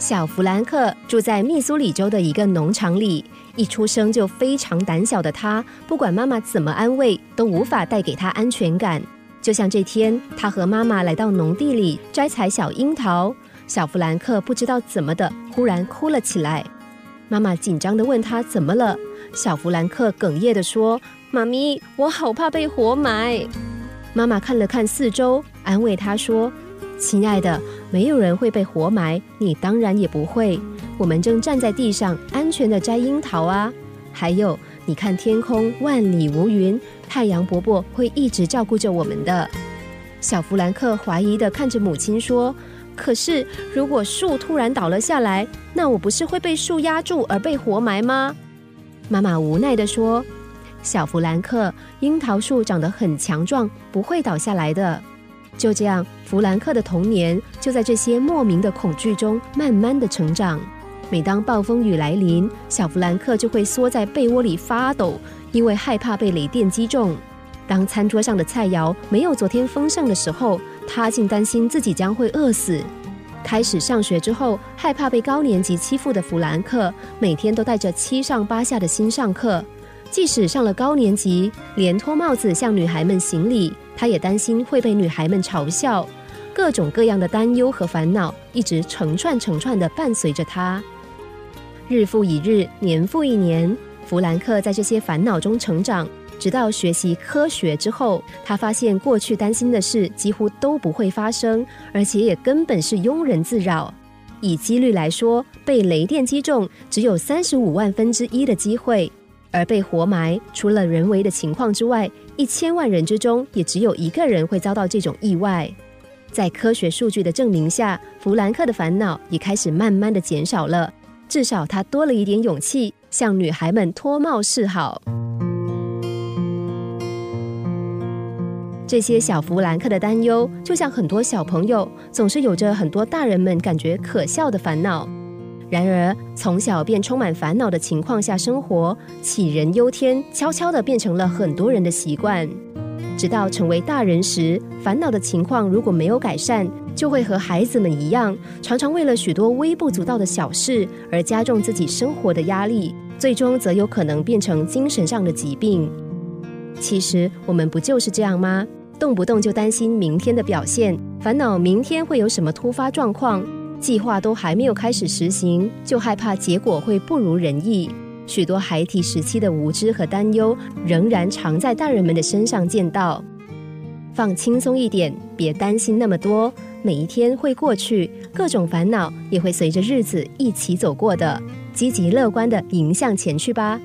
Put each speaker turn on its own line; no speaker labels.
小弗兰克住在密苏里州的一个农场里，一出生就非常胆小的他，不管妈妈怎么安慰，都无法带给他安全感。就像这天，他和妈妈来到农地里摘采小樱桃，小弗兰克不知道怎么的，忽然哭了起来。妈妈紧张地问他怎么了，小弗兰克哽咽地说：“妈咪，我好怕被活埋。”妈妈看了看四周，安慰他说。亲爱的，没有人会被活埋，你当然也不会。我们正站在地上，安全的摘樱桃啊！还有，你看天空万里无云，太阳伯伯会一直照顾着我们的。小弗兰克怀疑的看着母亲说：“可是，如果树突然倒了下来，那我不是会被树压住而被活埋吗？”妈妈无奈的说：“小弗兰克，樱桃树长得很强壮，不会倒下来的。”就这样，弗兰克的童年就在这些莫名的恐惧中慢慢的成长。每当暴风雨来临，小弗兰克就会缩在被窝里发抖，因为害怕被雷电击中。当餐桌上的菜肴没有昨天丰盛的时候，他竟担心自己将会饿死。开始上学之后，害怕被高年级欺负的弗兰克，每天都带着七上八下的心上课。即使上了高年级，连脱帽子向女孩们行礼，他也担心会被女孩们嘲笑。各种各样的担忧和烦恼一直成串成串的伴随着他。日复一日，年复一年，弗兰克在这些烦恼中成长。直到学习科学之后，他发现过去担心的事几乎都不会发生，而且也根本是庸人自扰。以几率来说，被雷电击中只有三十五万分之一的机会。而被活埋，除了人为的情况之外，一千万人之中也只有一个人会遭到这种意外。在科学数据的证明下，弗兰克的烦恼也开始慢慢的减少了。至少他多了一点勇气，向女孩们脱帽示好。这些小弗兰克的担忧，就像很多小朋友总是有着很多大人们感觉可笑的烦恼。然而，从小便充满烦恼的情况下生活，杞人忧天，悄悄地变成了很多人的习惯。直到成为大人时，烦恼的情况如果没有改善，就会和孩子们一样，常常为了许多微不足道的小事而加重自己生活的压力，最终则有可能变成精神上的疾病。其实，我们不就是这样吗？动不动就担心明天的表现，烦恼明天会有什么突发状况。计划都还没有开始实行，就害怕结果会不如人意。许多孩提时期的无知和担忧，仍然常在大人们的身上见到。放轻松一点，别担心那么多。每一天会过去，各种烦恼也会随着日子一起走过的。积极乐观的迎向前去吧。